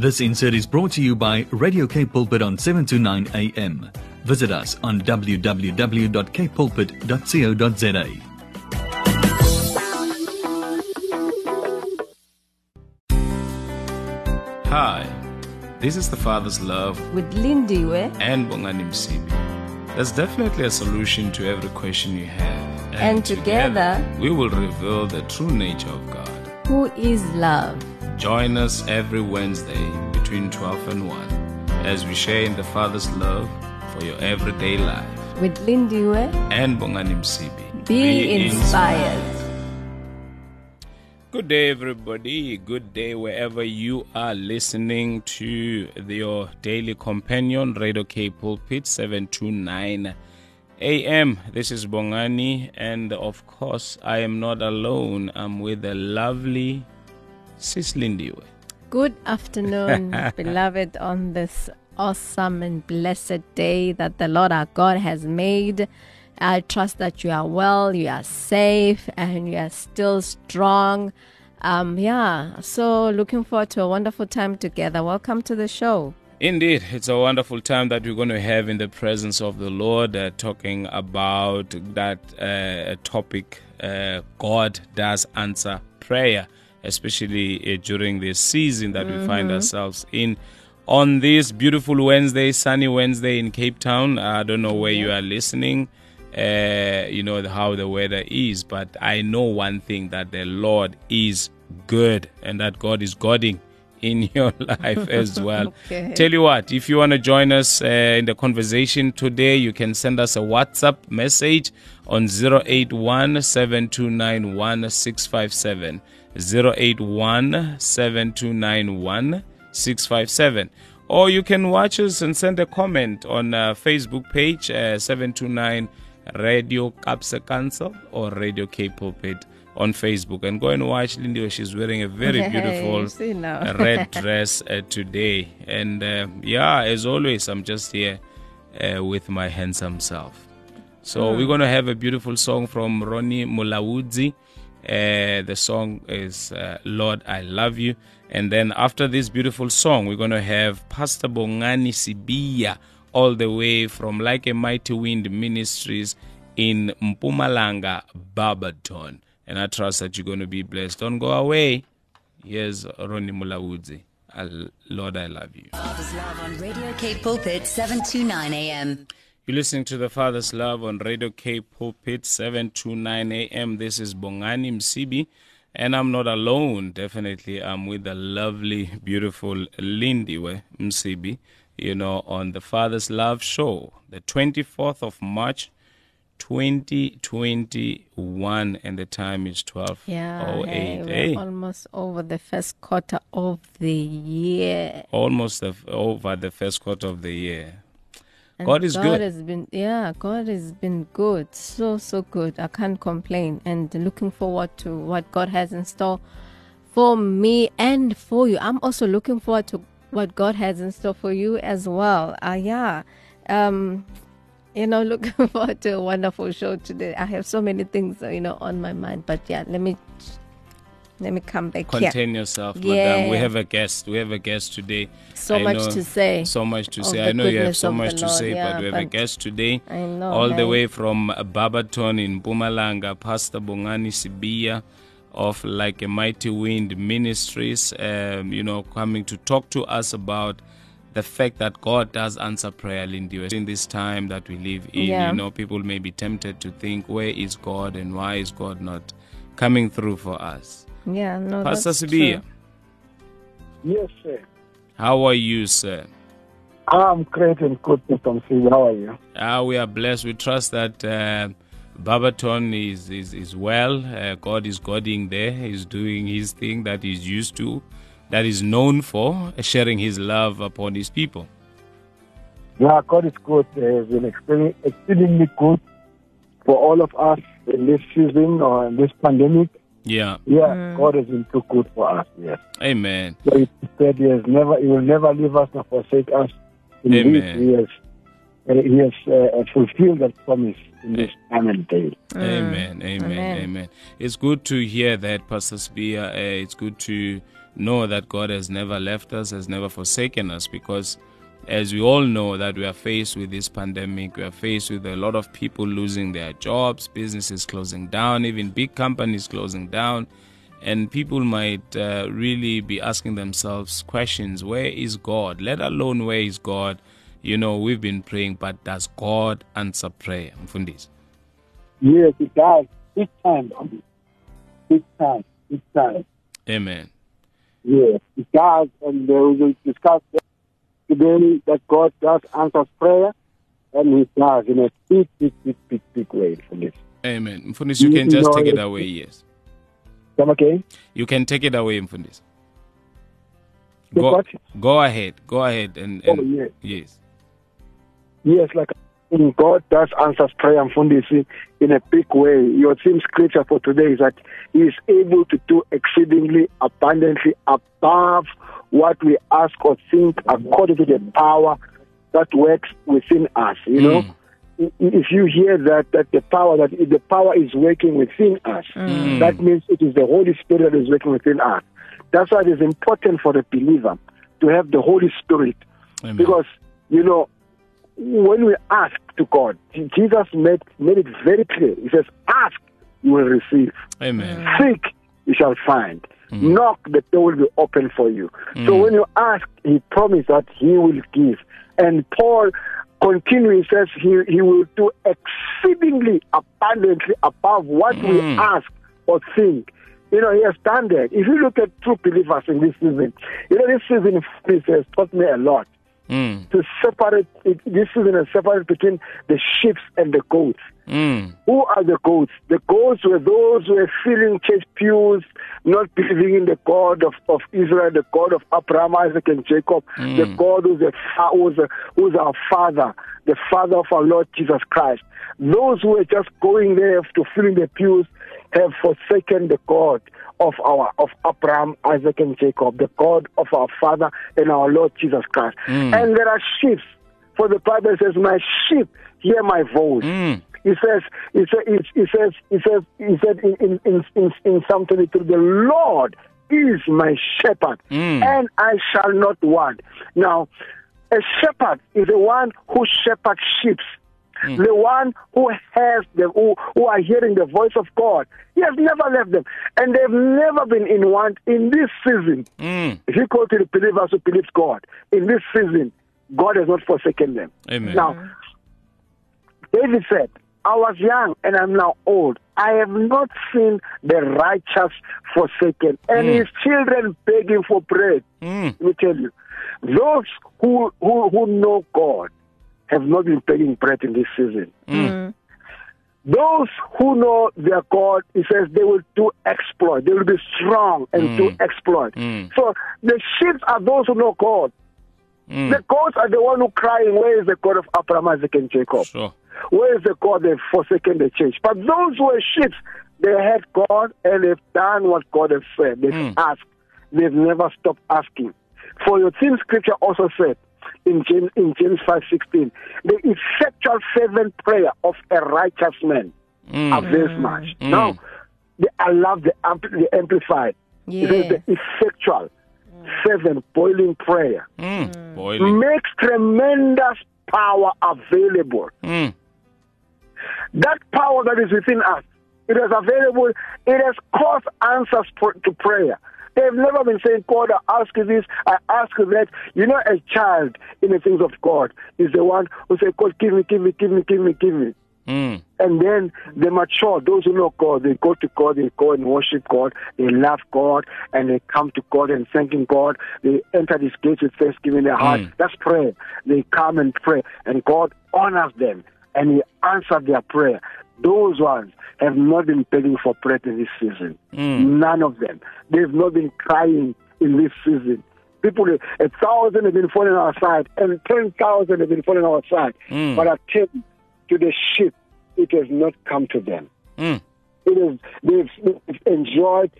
This insert is brought to you by Radio K Pulpit on 7 to 9 a.m. Visit us on www.kpulpit.co.za. Hi, this is the Father's Love with Lindiwe and Bongani Msibi. There's definitely a solution to every question you have. And together, we will reveal the true nature of God. who is love. Join us every Wednesday between 12 and 1 as we share in the Father's love for your everyday life. With Lindiwe, And Bongani Msibi. be, inspired. Good day, everybody. Good day, wherever you are listening to your daily companion, Radio K Pulpit 729 AM. This is Bongani, and of course, I am not alone. I'm with a lovely Sis Lindiwe. Good afternoon, beloved, on this awesome and blessed day that the Lord our God has made. I trust that you are well, you are safe, and you are still strong. Um, yeah, so looking forward to a wonderful time together. Welcome to the show. Indeed, it's a wonderful time that we're going to have in the presence of the Lord, uh, talking about that uh, topic. Uh, God does answer prayer, especially uh, during this season that we find ourselves in. On this beautiful Wednesday, sunny Wednesday in Cape Town, I don't know where you are listening, uh, you know how the weather is, but I know one thing that the Lord is good and that God is Godding in your life as well. Okay. Tell you what, if you want to join us uh, in the conversation today, you can send us a WhatsApp message on 081 7291 657. 081 7291 657. Or you can watch us and send a comment on uh, Facebook page uh, 729 Radio Kaapse Kansel or Radio K Pulpit on Facebook. And go and watch Lindy. She's wearing a very beautiful red dress uh, today. And uh, yeah, as always, I'm just here uh, with my handsome self. So we're going to have a beautiful song from Ronnie Mulawudzi. Uh, the song is uh, Lord, I Love You. And then after this beautiful song, we're going to have Pastor Bongani Sibia all the way from Like a Mighty Wind Ministries in Mpumalanga, Barberton. And I trust that you're going to be blessed. Don't go away. Here's Ronnie Mulawudzi. Lord, I love you. Love on Radio K Pulpit 729 AM. You're listening to the Father's Love on Radio K Pulpit 729 AM. This is Bongani Msibi, and I'm not alone. Definitely, I'm with the lovely, beautiful Lindiwe Msibi, you know, on the Father's Love show, the 24th of March. 2021 and the time is 12 Yeah, hey, we're hey, almost over the first quarter of the year. almost the, over the first quarter of the year And God is good. has been, yeah, God has been good, so so good. I can't complain, and looking forward to what God has in store for me and for you. I'm also looking forward to what God has in store for you as well. Uh, yeah, um, you know, looking forward to a wonderful show today. I have so many things, you know, on my mind, but yeah, let me let me come back here. Contain yourself, madam. We have a guest. We have a guest today. So I much know- to say. So much to say. I know you have so much the to Lord, say, yeah, but we have a guest today. I know, All the way from Barberton in Mpumalanga, Pastor Bongani Sibia of Like a Mighty Wind Ministries, um, you know, coming to talk to us about the fact that God does answer prayer, Lindy. In this time that we live in, Yeah. you know, people may be tempted to think, where is God and why is God not coming through for us? Yeah, no, Pastor that's Sibia, true. Yes, sir. how are you, sir? I'm great and good, Mr. Msibi. How are you? Ah, we are blessed. We trust that uh, Barberton is, is, is well. Uh, God is Godding there. He's doing his thing that he's used to, that is known for, uh, sharing his love upon his people. Yeah, God is good. Uh, He's been extremely, exceedingly good for all of us in this season or in this pandemic. Yeah. Yeah, God has been too good for us. Yes. Amen. So he said he has never, he will never leave us nor forsake us. Indeed, Amen. He has uh, He has uh, fulfilled that promise in this time and day. Amen, amen, Amen. amen. It's good to hear that, Pastor Spear. Uh, it's good to know that God has never left us, has never forsaken us, because as we all know that we are faced with this pandemic, we are faced with a lot of people losing their jobs, businesses closing down, even big companies closing down, and people might uh, really be asking themselves questions: Where is God? Let alone where is God? You know, we've been praying, but does God answer prayer? Mfundisi? Yes, it does. Big time. Big time. Big time. Amen. Yes, it does. And uh, we will discuss today that God does answer prayer, and He does in a big, big, big, big, big way for this. Amen. Mfundisi, you can just take it away, yes. Come again? You can take it away, Mfundisi. Go, go ahead. Go ahead and, Oh, yes. yes. Yes, like in God does answers prayer and fundisi in a big way. Your theme scripture for today is that He is able to do exceedingly abundantly above what we ask or think according to the power that works within us. You know, hmm. I- if you hear that that the power that the power is working within us, hmm. that means it is the Holy Spirit that is working within us. That's why it is important for the believer to have the Holy Spirit Amen. because you know when we ask to God, Jesus made made it very clear. He says, "Ask, you will receive; Amen. seek, you shall find; knock, the door will be open for you." So when you ask, He promised that He will give. And Paul continues says He He will do exceedingly abundantly above what we Mm. ask or think. You know, He has done that. If you look at true believers in this season, you know, this season has taught me a lot Mm, to separate it, this season is separate between the sheep and the goats. mm, Who are the goats? The goats were those who were filling church pews, not believing in the God of, of Israel, the God of Abraham, Isaac, and Jacob, the God who's, a, who's, a, who's our Father, the Father of our Lord Jesus Christ. Those who were just going there to fill in the pews have forsaken the God of our of Abraham, Isaac, and Jacob, the God of our Father and our Lord Jesus Christ. And there are sheep. For the Bible says, "My sheep hear my voice." mm. He says, he says, he says, he says, he said in in in in, in Psalm 22, the Lord is my shepherd, Mm. and I shall not want. Now, a shepherd is the one who shepherds sheep. The one who has the who, who are hearing the voice of God. He has never left them, and they've never been in want in this season. Mm. If you go to the believers who believe God in this season, God has not forsaken them. Amen. Now, David said, I was young and I'm now old. I have not seen the righteous forsaken and his children begging for bread. Mm. Let me tell you, those who, who, who know God have not been begging bread in this season. Those who know their God, he says they will do exploit. They will be strong and do exploit. Mm. So the sheep are those who know God. Mm. The goats are the one who crying, where is the God of Abraham, Isaac, and Jacob? Sure. Where is the God they've forsaken the church? But those who are sheep, they had God and they've done what God has said. They've Mm. asked. They've never stopped asking. For your team scripture also said in James in James five sixteen, the effectual fervent prayer of a righteous man Mm. avails much. Mm. Now, the, I love the, ampli- the amplified. It says the effectual, fervent, boiling prayer Mm. Boiling. makes tremendous power available. Mm. That power that is within us, it is available. It has caused answers pr- to prayer. They've never been saying, God, I ask you this, I ask you that. You know, a child in the things of God is the one who says, God, give me, give me, give me, give me, give me. Mm. And then they mature. Those who know God, they go to God, they go and worship God, they love God, and they come to God and thanking God. They enter this gates with thanksgiving in their heart. Mm. That's prayer. They come and pray, and God honors them, and He answers their prayer. Those ones have not been begging for bread in this season. Mm. None of them. They've not been crying in this season. People, a thousand have been falling on our side, and ten thousand have been falling on our side. Mm. But I tell to the sheep, it has not come to them. Mm. It is they've, they've enjoyed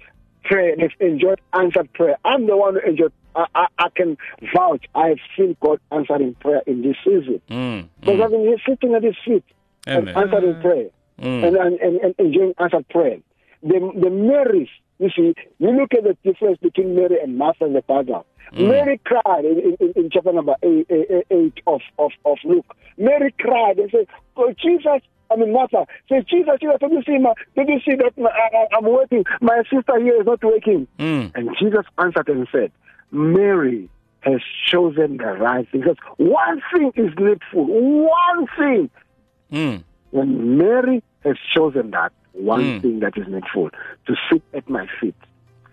prayer. They've enjoyed answered prayer. I'm the one who enjoyed. I, I, I can vouch. I have seen God answering prayer in this season Mm. because I've been sitting at His feet Amen. and answering prayer Mm. and, and, and, and enjoying answered prayer. The the Marys, you see, you look at the difference between Mary and Martha in the Bible. Mary cried in, in, in chapter number eight, eight, eight of, of, of Luke. Mary cried and said, oh, Jesus, I mean Martha, said, Jesus, Jesus, did you see, my, did you see that my, I, I'm working? My sister here is not working. Mm. And Jesus answered and said, Mary has chosen the right thing. Because one thing is needful. One thing. Mm. When Mary has chosen that, one Mm. thing that is needful, to sit at my feet.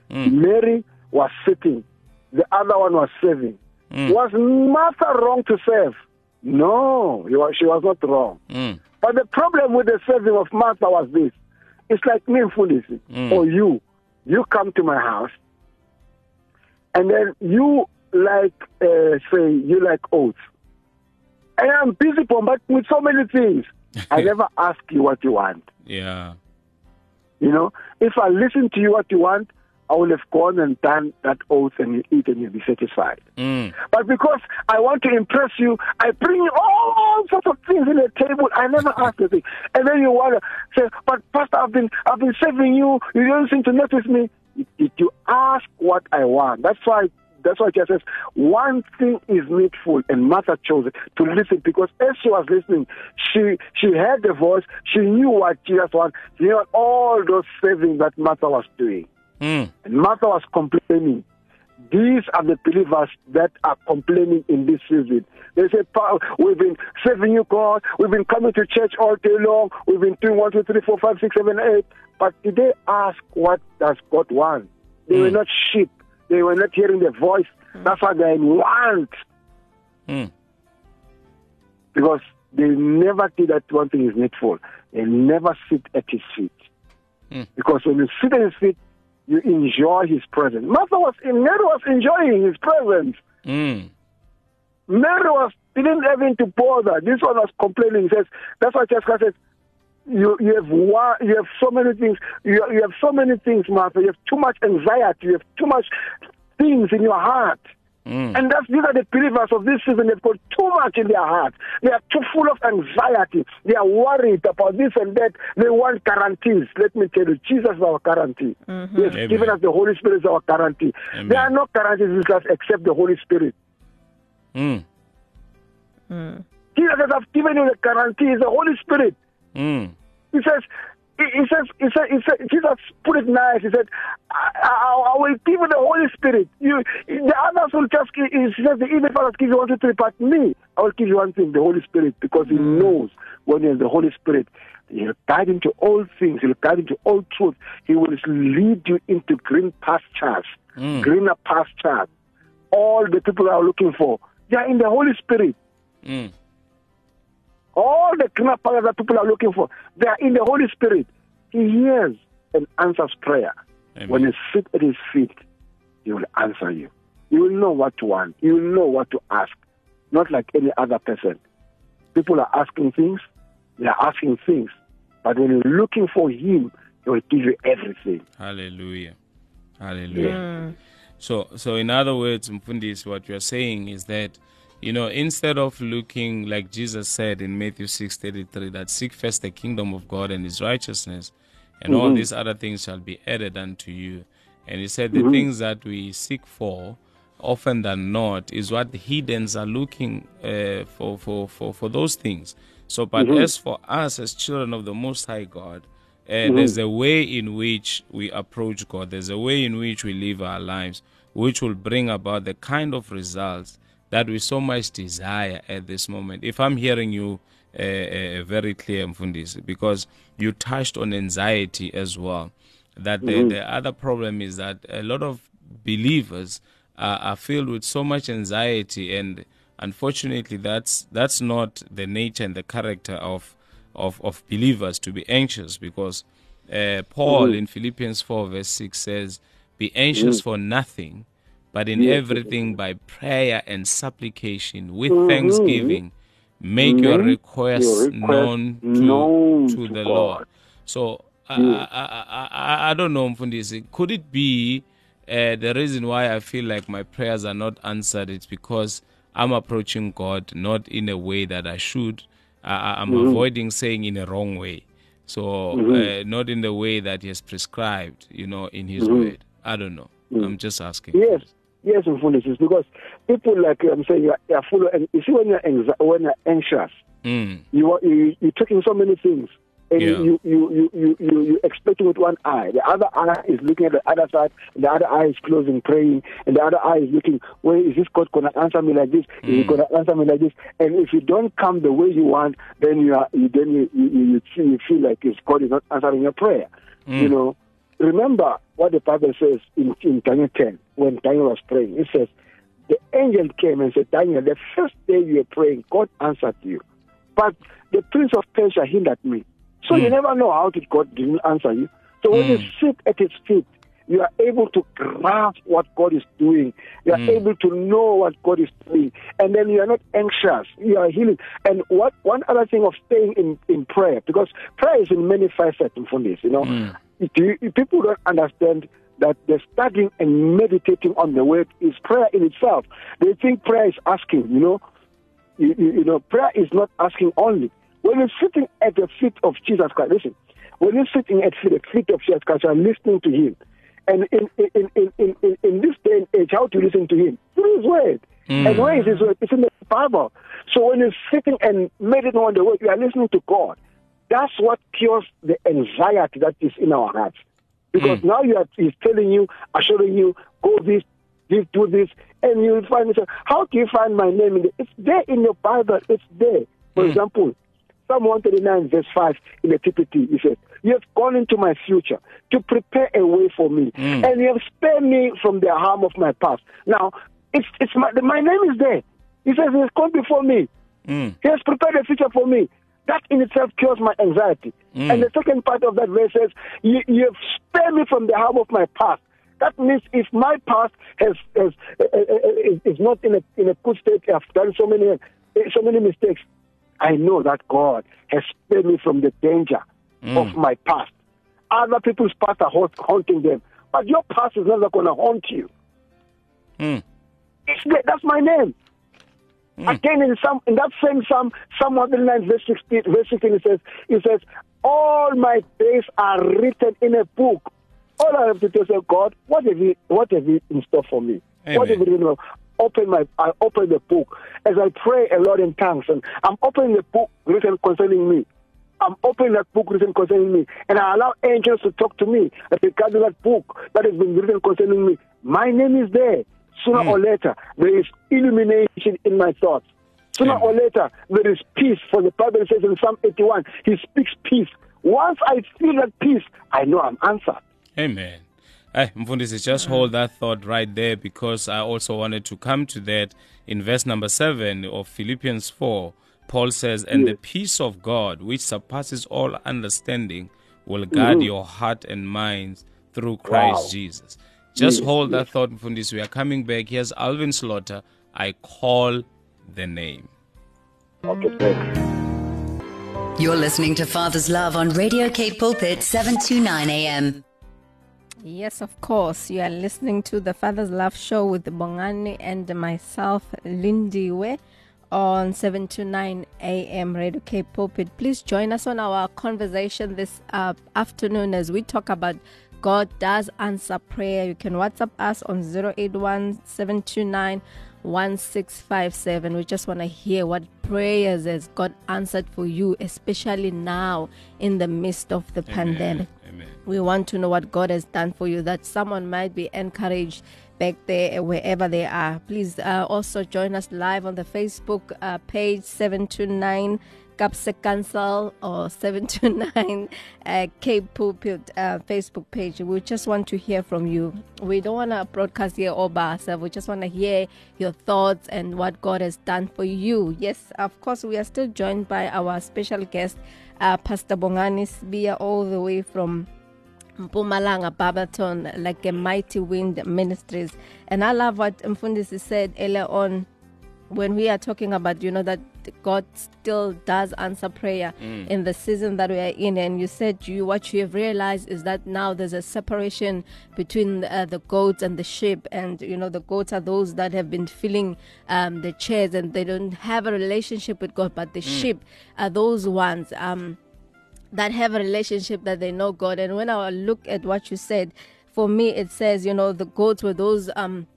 Mm. Mary was sitting. The other one was serving. Mm. Was Martha wrong to serve? No, she was not wrong. Mm. But the problem with the serving of Martha was this. It's like me, foolish, Mm. or you. You come to my house, and then you like, uh, say, you like oats. And I'm busy but with so many things. I never ask you what you want. Yeah. You know, if I listen to you what you want, I will have gone and done that oath and you eat and you'll be satisfied. Mm. But because I want to impress you, I bring you all sorts of things in the table. I never ask thing. And then you want to say, but Pastor, I've been, I've been serving you. You don't seem to notice me. Did you ask what I want? That's why, that's why Jesus says, one thing is needful. And Martha chose to listen because as she was listening, she, she heard the voice. She knew what Jesus wanted. She knew all those savings that Martha was doing. Mm. And Martha was complaining. These are the believers that are complaining in this season. They say, "Pa- We've been serving you, God. We've been coming to church all day long. We've been doing one, two, three, four, five, six, seven, eight. But did they ask what does God want? They were not sheep. They were not hearing the voice. That's why they want. Mm. Because they never did that one thing is needful. They never sit at his feet. Mm. Because when you sit at his feet, you enjoy his presence. Martha was Mary was enjoying his presence. Mm. Mary was didn't even to bother. This one was complaining. He says that's why Jesus says you you have one, you have so many things. You you have so many things, Martha. You have too much anxiety. You have too much things in your heart. Mm. And that's these are the believers of this season. They've got too much in their heart. They are too full of anxiety. They are worried about this and that. They want guarantees. Let me tell you, Jesus is our guarantee. He has Amen. given us the Holy Spirit as our guarantee. Amen. There are no guarantees in this life except the Holy Spirit. Mm. Jesus says, I've given you the guarantee. It's the Holy Spirit. Mm. He says, he he says, he says, he says, Jesus put it nice. He said, I, I, I will give you the Holy Spirit. You, the others will just give, he says, the evil fathers give you one, two, three, but me, I will give you one thing, the Holy Spirit, because he knows when he has the Holy Spirit, he'll guide into all things, he'll guide into all truth. He will lead you into green pastures, Mm. greener pastures. All the people are looking for, they are in the Holy Spirit. Mm. All the greener pastures that people are looking for, they are in the Holy Spirit. He hears and answers prayer. Amen. When you sit at his feet, he will answer you. You will know what to want. You will know what to ask. Not like any other person. People are asking things, they are asking things. But when you're looking for him, he will give you everything. Hallelujah. Hallelujah. Mm. So, so in other words, Mfundis, what you're saying is that, you know, instead of looking like Jesus said in Matthew 6:33, that seek first the kingdom of God and His righteousness, and all these other things shall be added unto you. And He said the things that we seek for, often than not, is what the heathens are looking uh, for, for, for, for those things. So, but as for us as children of the Most High God, uh, there's a way in which we approach God. There's a way in which we live our lives, which will bring about the kind of results that we so much desire at this moment. If I'm hearing you uh, uh, very clear, Mfundisi, because you touched on anxiety as well. That the, the other problem is that a lot of believers are, are filled with so much anxiety, and unfortunately, that's that's not the nature and the character of of, of believers to be anxious because uh, Paul in Philippians 4 verse 6 says, Be anxious for nothing, but in everything by prayer and supplication with mm-hmm. thanksgiving, make your mm-hmm. requests your request known to, known to the God. Lord. So I, I, I, I, I don't know, Mfundisi. Could it be uh, the reason why I feel like my prayers are not answered? It's because I'm approaching God not in a way that I should. I, I'm mm-hmm. avoiding saying in a wrong way. So uh, not in the way that He has prescribed, you know, in His word. I don't know. I'm just asking. Yes, yes, Mfundisi. Because people like I'm saying you are, you are full of. And you see, when you're anxi- when you're anxious, Mm, you are you, you're taking so many things. And Yeah. you, you, you, you, you, you expecting with one eye. The other eye is looking at the other side, and the other eye is closing, praying, and the other eye is looking, where is this God going to answer me like this? Is he going to answer me like this? And if you don't come the way you want, then you are, you, then you, you, you, feel, you feel like God is not answering your prayer. You know, remember what the Bible says in, in Daniel 10, when Daniel was praying. It says, the angel came and said, Daniel, the first day you were praying, God answered you. But the prince of Persia hindered me. So you hmm. never know how did God didn't answer you. So when you hmm. sit at his feet, you are able to grasp what God is doing. You are hmm. able to know what God is doing. And then you are not anxious. You are healing. And what one other thing of staying in, in prayer, because prayer is in many facets from this, you know. If you, people don't understand that the studying and meditating on the word is prayer in itself. They think prayer is asking, you know you, you, you know, prayer is not asking only. When you're sitting at the feet of Jesus Christ, listen, when you're sitting at the feet of Jesus Christ, you're listening to Him. And in, in, in, in, in, in this day and age, how to listen to Him? Through His Word. Hmm. And where is His Word? It's in the Bible. So when you're sitting and meditating on the Word, you are listening to God. That's what cures the anxiety that is in our hearts. Because hmm. now you are, He's telling you, assuring you, go this, this, do this, and you will find yourself. How do you find my name in the, It's there in your Bible. It's there. For hmm. example, Psalm 139, verse 5 in the TPT, he says, You have gone into my future to prepare a way for me, hmm. and you have spared me from the harm of my past. Now, it's, it's my, my name is there. He says, He has gone before me. He has prepared a future for me. That in itself cures my anxiety. And the second part of that verse says, you, you have spared me from the harm of my past. That means if my past has, has uh, uh, uh, is- is not in a in a good state, I've done so many so many mistakes. I know that God has spared me from the danger of my past. Other people's past are haunting them, but your past is never going to haunt you. mm, It's. That's my name. Mm. Again, in some in that same Psalm, Psalm 109, verse 16, verse 16, it says, it says, all my days are written in a book. All I have to do is say, God, what have you what have you in store for me? What have Amen. you written? Open my I open the book as I pray a lot in tongues, and I'm opening the book written concerning me. I'm opening that book written concerning me, and I allow angels to talk to me regarding that book that has been written concerning me. My name is there. Sooner hmm. or later, there is illumination in my thoughts. Sooner Amen. or later, there is peace. For the Bible says in Psalm 81, He speaks peace. Once I feel that peace, I know I'm answered. Amen. Hey, Mfundisi, just hmm. hold that thought right there because I also wanted to come to that in verse number 7 of Philippians 4. Paul says, And the peace of God, which surpasses all understanding, will mm-hmm. guard your heart and minds through Christ Wow. Jesus. Just hold that thought, Mfundisi. We are coming back. Here's Alvin Slaughter. I call the name. Okay, thanks. You're listening to Father's Love on Radio Cape Pulpit 729 AM. Yes, of course. You are listening to the Father's Love Show with Bongani and myself, Lindiwe, on 7 to 9 a.m. Radio Cape Pulpit. Please join us on our conversation this uh, afternoon as we talk about God does answer prayer. You can WhatsApp us on 081 729 1657. We just want to hear what prayers has God answered for you, especially now in the midst of the pandemic. Amen. We want to know what God has done for you, that someone might be encouraged back there, wherever they are. Please uh, also join us live on the Facebook uh, page 729 Kaapse Kansel or 729 uh, Cape Pulpit uh, Facebook page. We just want to hear from you. We don't want to broadcast here all by ourselves. We just want to hear your thoughts and what God has done for you. Yes, of course, we are still joined by our special guest, uh, Pastor Bongani Sbia, all the way from Mpumalanga, Barberton, like a mighty wind ministries. And I love what Mfundisi said earlier on when we are talking about, you know, that God still does answer prayer in the season that we are in. And you said you what you have realized is that now there's a separation between uh, the goats and the sheep, and you know the goats are those that have been filling um, the chairs and they don't have a relationship with God, but the sheep are those ones. Um, that have a relationship that they know God. And when I look at what you said, for me it says, you know, the goats were those um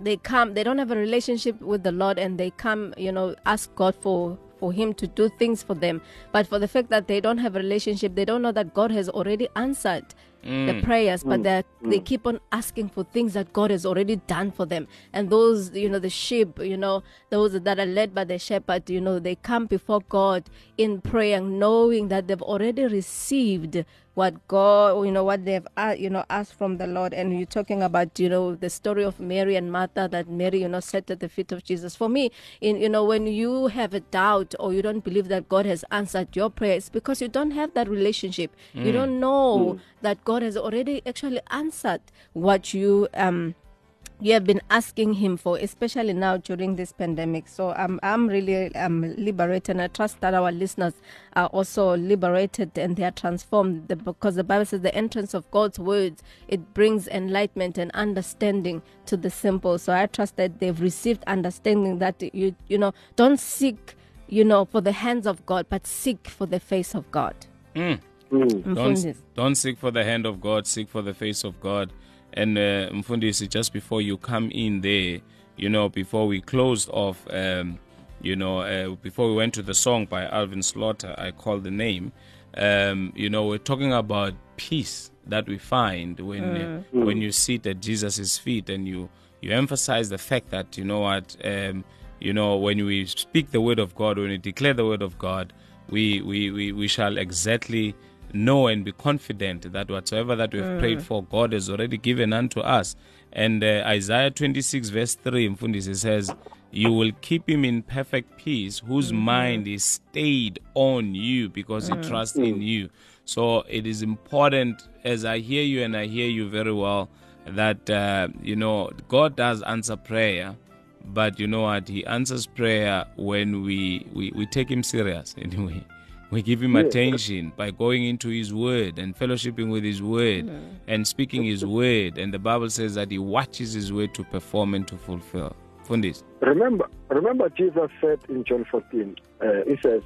they come they don't have a relationship with the Lord and they come, you know, ask God for for him to do things for them. But for the fact that they don't have a relationship, they don't know that God has already answered the mm. prayers, but mm. they mm. they keep on asking for things that God has already done for them. And those, you know, the sheep, you know, those that are led by the shepherd, you know, they come before God in prayer, knowing that they've already received what God, you know, what they've, uh, you know, asked from the Lord. And you're talking about, you know, the story of Mary and Martha that Mary, you know, sat at the feet of Jesus. For me, in, you know, when you have a doubt or you don't believe that God has answered your prayer, it's because you don't have that relationship. You don't know that God has already actually answered what you, um, you have been asking him for, especially now during this pandemic. So I'm I'm really um, liberated, and I trust that our listeners are also liberated and they are transformed The- because the Bible says the entrance of God's words it brings enlightenment and understanding to the simple. So I trust that they've received understanding that you you know don't seek you know for the hands of God, but seek for the face of God. Mm. Mm. Don't, don't seek for the hand of God, seek for the face of God. And uh, Mfundisi, just before you come in there, you know, before we closed off, um, you know, uh, before we went to the song by Alvin Slaughter, I called the name. Um, you know, we're talking about peace that we find when uh, when you sit at Jesus' feet and you you emphasize the fact that you know what, um, you know, when we speak the word of God, when we declare the word of God, we we we, we shall exactly know and be confident that whatsoever that we've prayed for, God has already given unto us. And uh, Isaiah 26, verse 3, Mfundisi says, You will keep him in perfect peace, whose mind is stayed on you because he trusts in you. So it is important, as I hear you and I hear you very well, that, uh, you know, God does answer prayer but you know what? He answers prayer when we we, we take him serious anyway we give him attention by going into his word and fellowshipping with his word and speaking his word and the bible says that he watches his word to perform and to fulfill fundis Remember, remember, Jesus said in John 14, uh, He says,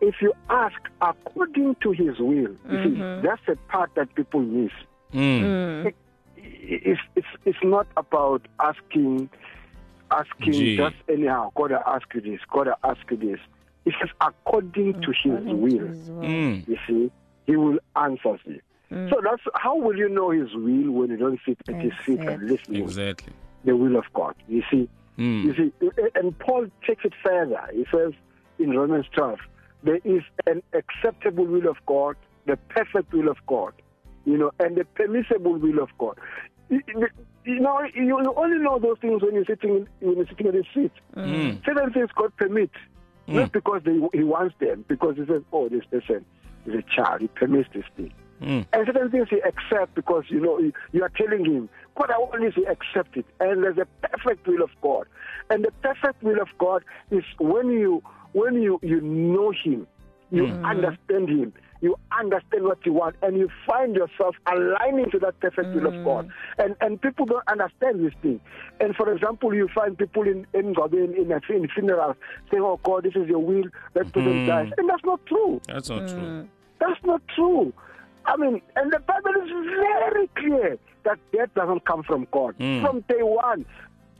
"If you ask according to His will, you see, that's the part that people miss. mm. It- it's, it's, it's not about asking, asking Gee. just anyhow. God, I ask you this. God, I ask you this. It says according to His will. Mm. You see, He will answer you. So that's how will you know His will when you don't sit at His feet and listen exactly the will of God? You see. Mm. You see, and Paul takes it further. He says in Romans 12, there is an acceptable will of God, the perfect will of God, you know, and the permissible will of God. You you know, you you only know those things when you're sitting when you're sitting at his feet. Mm. Certain things God permits, not because they, He wants them, because He says, "Oh, this person is a child. He permits this thing." Mm. And certain things he accepts because you know you, you are telling him, God, I want this, he accept it. And there's a perfect will of God. And the perfect will of God is when you when you, you know him, you understand him, you understand what you want, and you find yourself aligning to that perfect will of mm. God. And and people don't understand this thing. And for example, you find people in in God in, in, in funerals saying, Oh God, this is your will, that person mm. dies. And that's not true. that's not true mm. That's not true. I mean, and the Bible is very clear that death doesn't come from God. Mm. From day one,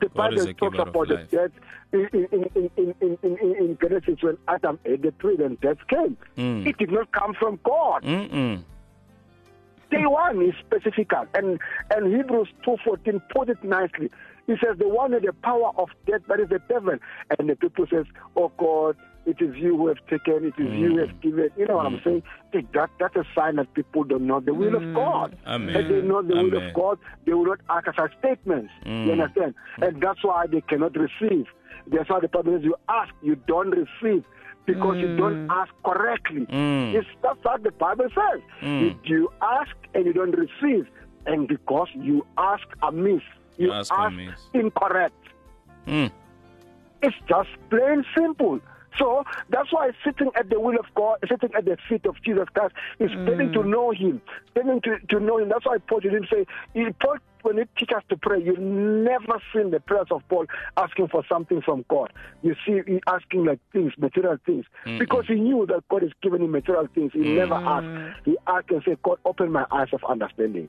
the Bible talks about the death in, in, in, in, in, in, Genesis when Adam ate the tree and death came. Mm. It did not come from God. Mm-mm. Day one is specific, and and Hebrews two fourteen put it nicely. He says the one with the power of death that is the devil, and the people says, "Oh God, it is you who have taken, it is you who have given." You know what I'm saying? That that's a sign that people don't know the will of God. Amen. If they know the will of God, they will not act as statements. Mm. You understand? And that's why they cannot receive. That's why the problem is "You ask, you don't receive." Because you don't ask correctly. Mm. It's that's what the Bible says. Mm. You, you ask and you don't receive, and because you ask amiss, you, You ask ask, amiss. incorrect. Mm. It's just plain simple. So that's why sitting at the will of God, sitting at the feet of Jesus Christ, is mm. getting to know Him, getting to, to know Him. That's why Paul didn't say, he, Paul, when he teaches us to pray, you never seen the prayers of Paul asking for something from God. You see, he asking like things, material things, because he knew that God is giving him material things. He never mm. asked. He asked and said, God, open my eyes of understanding.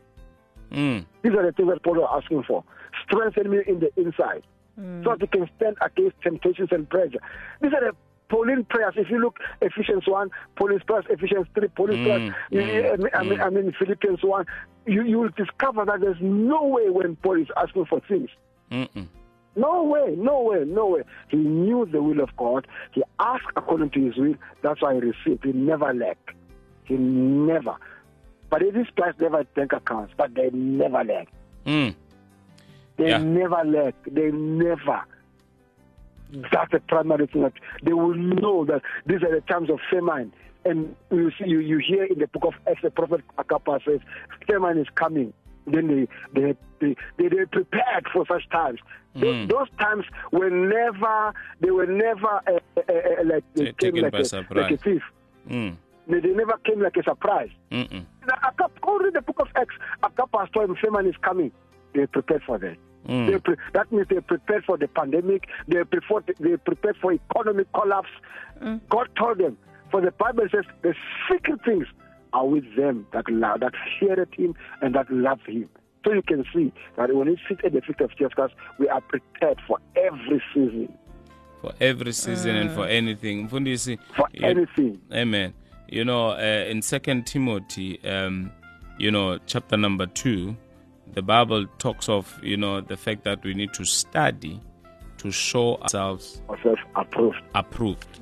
Mm. These are the things that Paul was asking for. Strengthen me in the inside mm. so that he can stand against temptations and pressure. These are the Pauline prayers. If you look Ephesians 1, Pauline's prayers, Ephesians 3, Pauline's Mm, prayers, you- I, mean, I, mean, I mean Philippians 1, you, you will discover that there's no way when Paul is asking for things. Mm-mm. No way, no way, no way. He knew the will of God. He asked according to his will. That's why he received. He never lacked. He never. But these guys never had bank accounts, but they never lack. Mm. They Yeah. never lack. They never. That's the primary thing. That they will know that these are the times of famine. And you see, you, you hear in the book of Acts, the prophet Akapa says, famine is coming. Then they they they they, they prepared for such times. Those, Mm. those times were never they were never uh, uh, uh, like they came like a, surprise. like a thief. Mm. They, they never came like a surprise. Mm-mm. The Akap, go read the book of Acts. Akapa told them famine is coming. They prepared for that. They Mm. pre- that means they prepared for the pandemic. They prepared, they prepared for economic collapse. God told them. For the Bible says the secret things are with them that love, that feared Him and that love Him. So you can see that when we sit at the feet of Jesus Christ, we are prepared for every season, For every season and for anything. Mfundisi, for you- anything. Amen. You know, uh, in Second Timothy, um, you know, chapter number two, the Bible talks of you know the fact that we need to study to show ourselves Ourselves approved. approved.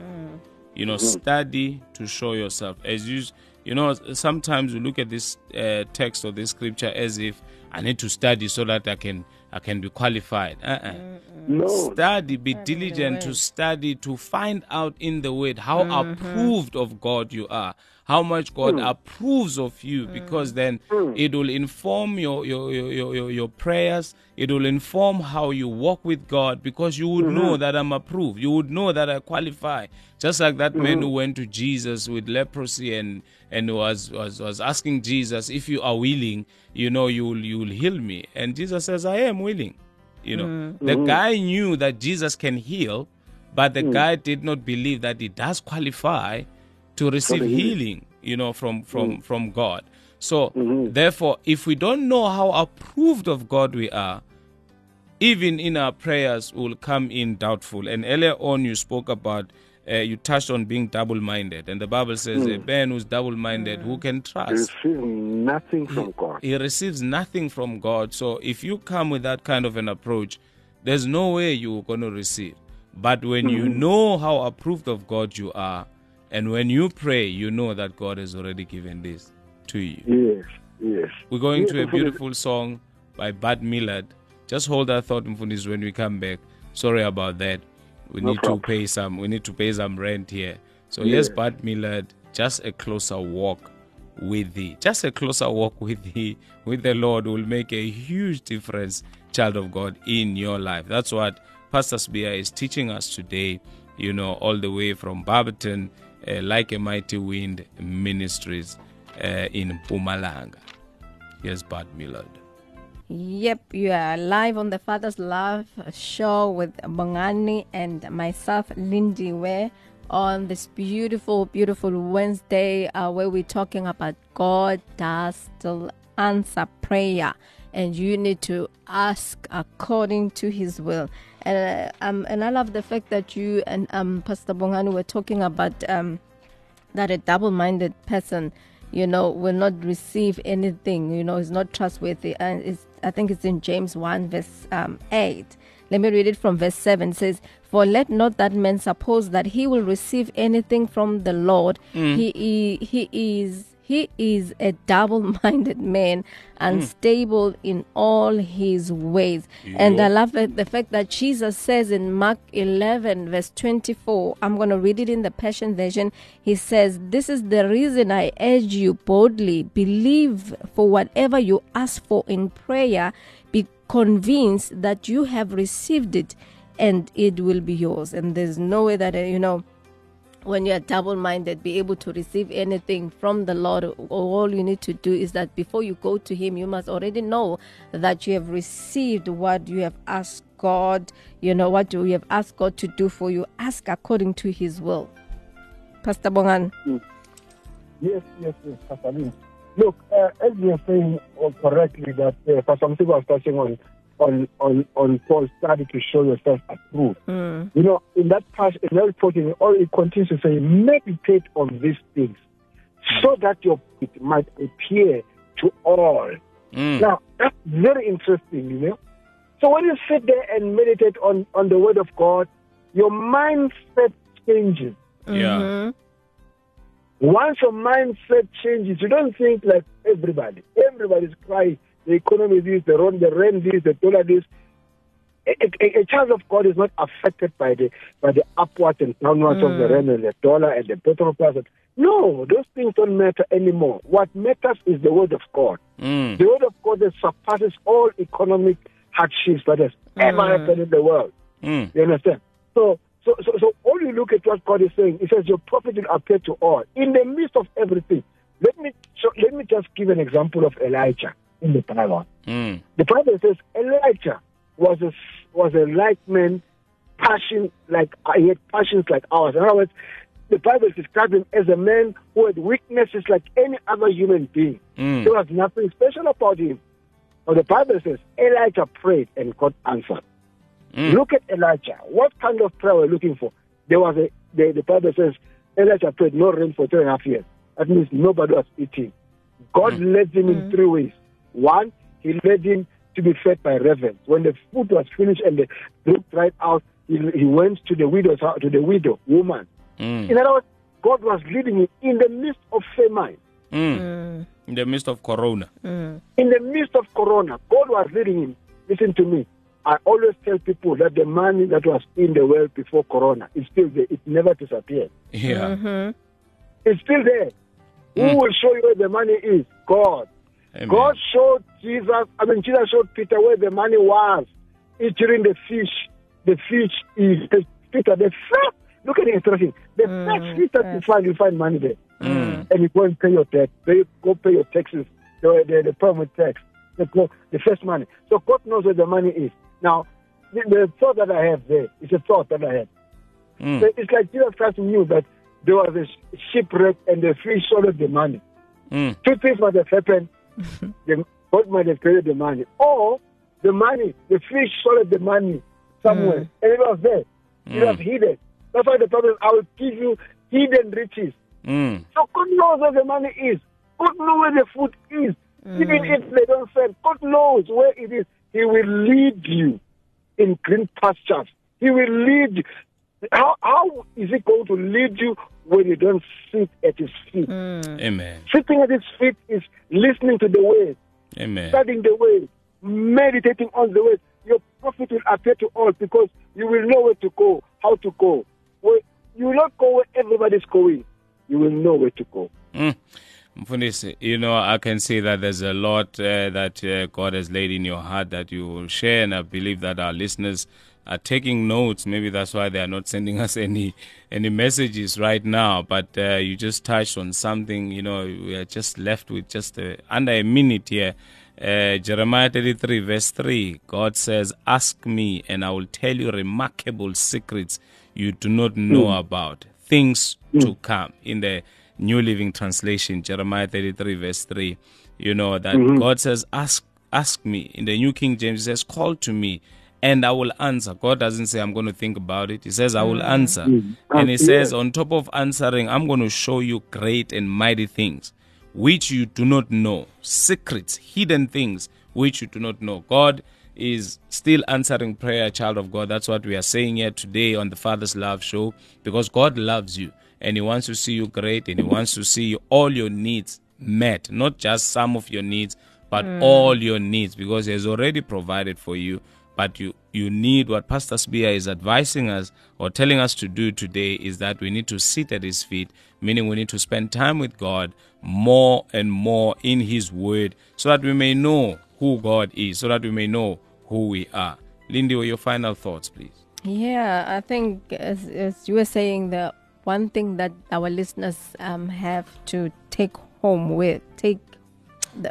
You know, mm-hmm. study to show yourself. As you, you know, sometimes we look at this uh, text or this scripture as if I need to study so that I can I can be qualified. Uh-uh. No, Study, be diligent to study to find out in the word how approved of God you are, how much God hmm. approves of you, hmm. because then hmm. it will inform your your, your, your, your prayers, it will inform how you walk with God, because you would know that I'm approved, you would know that I qualify. Just like that man who went to Jesus with leprosy and and was, was was asking Jesus, if you are willing, you know, you'll you'll heal me. And Jesus says, I am willing. You know, the guy knew that Jesus can heal, but the guy did not believe that he does qualify to receive healing. you know, from from mm. from God. So, mm-hmm. therefore, if we don't know how approved of God we are, even in our prayers will come in doubtful. And earlier on, you spoke about, uh, you touched on being double minded. And the Bible says, a mm. man who's double minded, who can trust? receive nothing from God. He receives nothing from God. So if you come with that kind of an approach, there's no way you're going to receive. But when you mm-hmm. know how approved of God you are, and when you pray, you know that God has already given this to you. Yes, yes. We're going to a beautiful song by Bart Millard. Just hold that thought, Mfundis, when we come back. Sorry about that. We No need problem. to pay some. We need to pay some rent here. So yes, Yeah. Bart Millard, just a closer walk with thee. Just a closer walk with thee, with the Lord, will make a huge difference, child of God, in your life. That's what Pastor Spear is teaching us today. You know, all the way from Barberton, uh, like a mighty wind ministries uh, in Mpumalanga. Yes, Bart Millard. Yep, you are live on the Father's Love show with Bongani and myself, Lindiwe, on this beautiful, beautiful Wednesday uh, where we're talking about God does still answer prayer. And you need to ask according to His will. And uh, um, and I love the fact that you and um, Pastor Bongani were talking about um, that a double-minded person you know will not receive anything you know is not trustworthy. And it's i think it's in james 1 verse um, 8 let me read it from verse 7 it says for let not that man suppose that he will receive anything from the lord. He, he he is he is a double-minded man unstable in all his ways. And i love the, the fact that jesus says in mark 11 verse 24 i'm going to read it in the passion version he says this is the reason i urge you boldly believe for whatever you ask for in prayer. Be convinced that you have received it and it will be yours. And there's no way that uh, you know when you're double minded, be able to receive anything from the Lord. All you need to do is that before you go to Him, you must already know that you have received what you have asked God. You know what you have asked God to do for you. Ask according to His will. Pastor Bongan. Yes, yes, yes, Pastor Lee. Look, uh, as you are saying correctly, that uh, Pastor Msibi was touching on on on on Paul's study to show yourself approved. Mm. You know, in that passage, in that portion, all it continues to say, meditate on these things, so that your it might appear to all. Mm. Now, that's very interesting, you know. So when you sit there and meditate on on the Word of God, your mindset changes. Yeah. Mhm. Once your mindset changes, you don't think like everybody. Everybody's crying. The economy is this, the rent, the rent this, the dollar this. A, a, a child of God is not affected by the by the upwards and downwards of the rent and the dollar and the petrol price. No, those things don't matter anymore. What matters is the word of God. Mm. The word of God that surpasses all economic hardships that has ever happened in the world. Mm. You understand? So, so, so, so all you look at what God is saying, He says, "Your profit will appear to all in the midst of everything." Let me so let me just give an example of Elijah in the Bible. Mm. The Bible says Elijah was a was a like man, passion like uh, he had passions like ours. In other words, the Bible describes him as a man who had weaknesses like any other human being. Mm. There was nothing special about him. But the Bible says Elijah prayed and God answered. Mm. Look at Elijah. What kind of prayer we're looking for? There was a the, the Bible says Elijah prayed no rain for three and a half years. That means nobody was eating. God led him in three ways. One, he led him to be fed by ravens. When the food was finished and the brook dried out, he, he went to the widow's house, to the widow woman. Mm. In other words, God was leading him in the midst of famine. Mm. In the midst of Corona. Mm. In the midst of Corona, God was leading him. Listen to me. I always tell people that the money that was in the world before Corona is still there. It never disappeared. Yeah. Mhm. It's still there. Mm. Who will show you where the money is? God. Amen. God showed Jesus, I mean, Jesus showed Peter where the money was. It's during the fish. The fish is, the, Peter, the first, look at the instruction. The Mm, first fish that you find, you find money there. Mm. And you go and pay your debt. Pay, go pay your taxes, the, the, the permit tax, the, the first money. So God knows where the money is. Now, the, the thought that I have there is a thought that I have. Mm. So It's like Jesus Christ knew that there was a shipwreck and the fish swallowed the money. Mm. Two things might have happened. the, God might have created the money. Or the money, the fish swallowed the money somewhere. Mm. And it was there. It mm. was hidden. That's why the problem, I will give you hidden riches. Mm. So God knows where the money is. God knows where the food is. Mm. Even if they don't sell, God knows where it is. He will lead you in green pastures. He will lead you. How, how is he going to lead you when you don't sit at his feet? Amen. Sitting at his feet is listening to the word, Amen. studying the word, meditating on the word. Your profit will appear to all because you will know where to go, how to go. Where, you will not go where everybody's going. You will know where to go. Mm. Mfundisi, you know, I can see that there's a lot uh, that uh, God has laid in your heart that you will share, and I believe that our listeners are taking notes. Maybe that's why they are not sending us any any messages right now. But uh, you just touched on something. You know, we are just left with just uh, under a minute here. Uh, Jeremiah 33, verse 3, God says, Ask me, and I will tell you remarkable secrets you do not know about, things to come. In the New Living Translation, Jeremiah 33, verse 3, you know, that God says, Ask ask me. In the New King James, says, Call to me, and I will answer. God doesn't say, I'm going to think about it. He says, I will mm. answer. Mm. And He says, On top of answering, I'm going to show you great and mighty things which you do not know, secrets, hidden things which you do not know. God is still answering prayer, child of God. That's what we are saying here today on the Father's Love Show because God loves you and He wants to see you great and He wants to see all your needs met, not just some of your needs, but mm. all your needs because He has already provided for you. But you, you need what Pastor Spear is advising us or telling us to do today is that we need to sit at His feet, meaning we need to spend time with God more and more in His Word so that we may know who God is, so that we may know who we are. Lindy, your final thoughts, please. Yeah, I think as, as you were saying, the one thing that our listeners um, have to take home with, take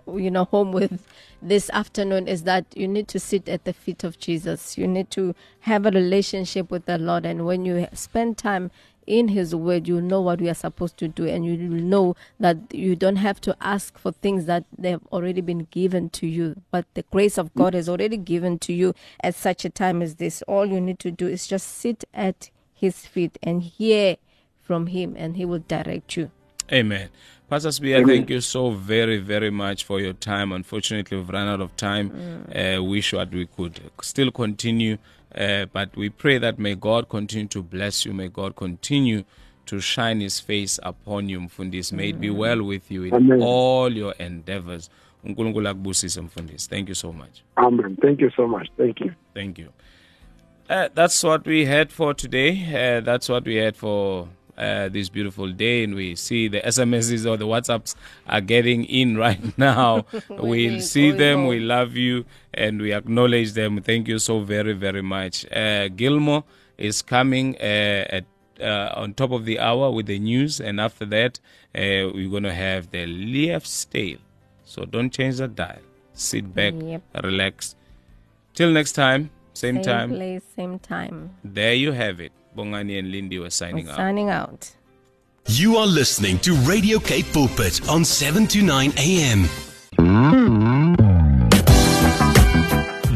you know home with this afternoon is that you need to sit at the feet of Jesus. You need to have a relationship with the Lord, and when you spend time in His Word, you know what we are supposed to do, and you know that you don't have to ask for things that they have already been given to you. But the grace of God is already given to you at such a time as this. All you need to do is just sit at His feet and hear from Him, and He will direct you. Amen. Pastor Spear, thank you so very, very much for your time. Unfortunately, we've run out of time. Mm. Uh, wish that we could still continue, uh, but we pray that may God continue to bless you. May God continue to shine His face upon you, Mfundis. May it be well with you in Amen. all your endeavors. uNkulunkulu akubusise Mfundisi. Thank you so much. Amen. Thank you so much. Thank you. Thank you. Uh, that's what we had for today. Uh, that's what we had for uh, this beautiful day, and we see the SMSs or the WhatsApps are getting in right now. we'll see them. We love you, and we acknowledge them. Thank you so very, very much. Uh, Gilmore is coming uh, at uh, on top of the hour with the news, and after that, uh, we're going to have the Leaf's Tale. So don't change the dial. Sit back, Yep. relax. Till next time, same, Same time. place, same time. There you have it. Bongani and Lindy were I'm signing out. signing out. You are listening to Radio Cape Pulpit on 7 to 9 a.m.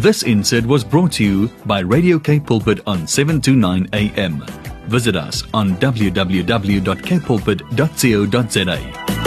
This insert was brought to you by Radio Cape Pulpit on 7 to 9 a.m. Visit us on www.kpulpit.co.za.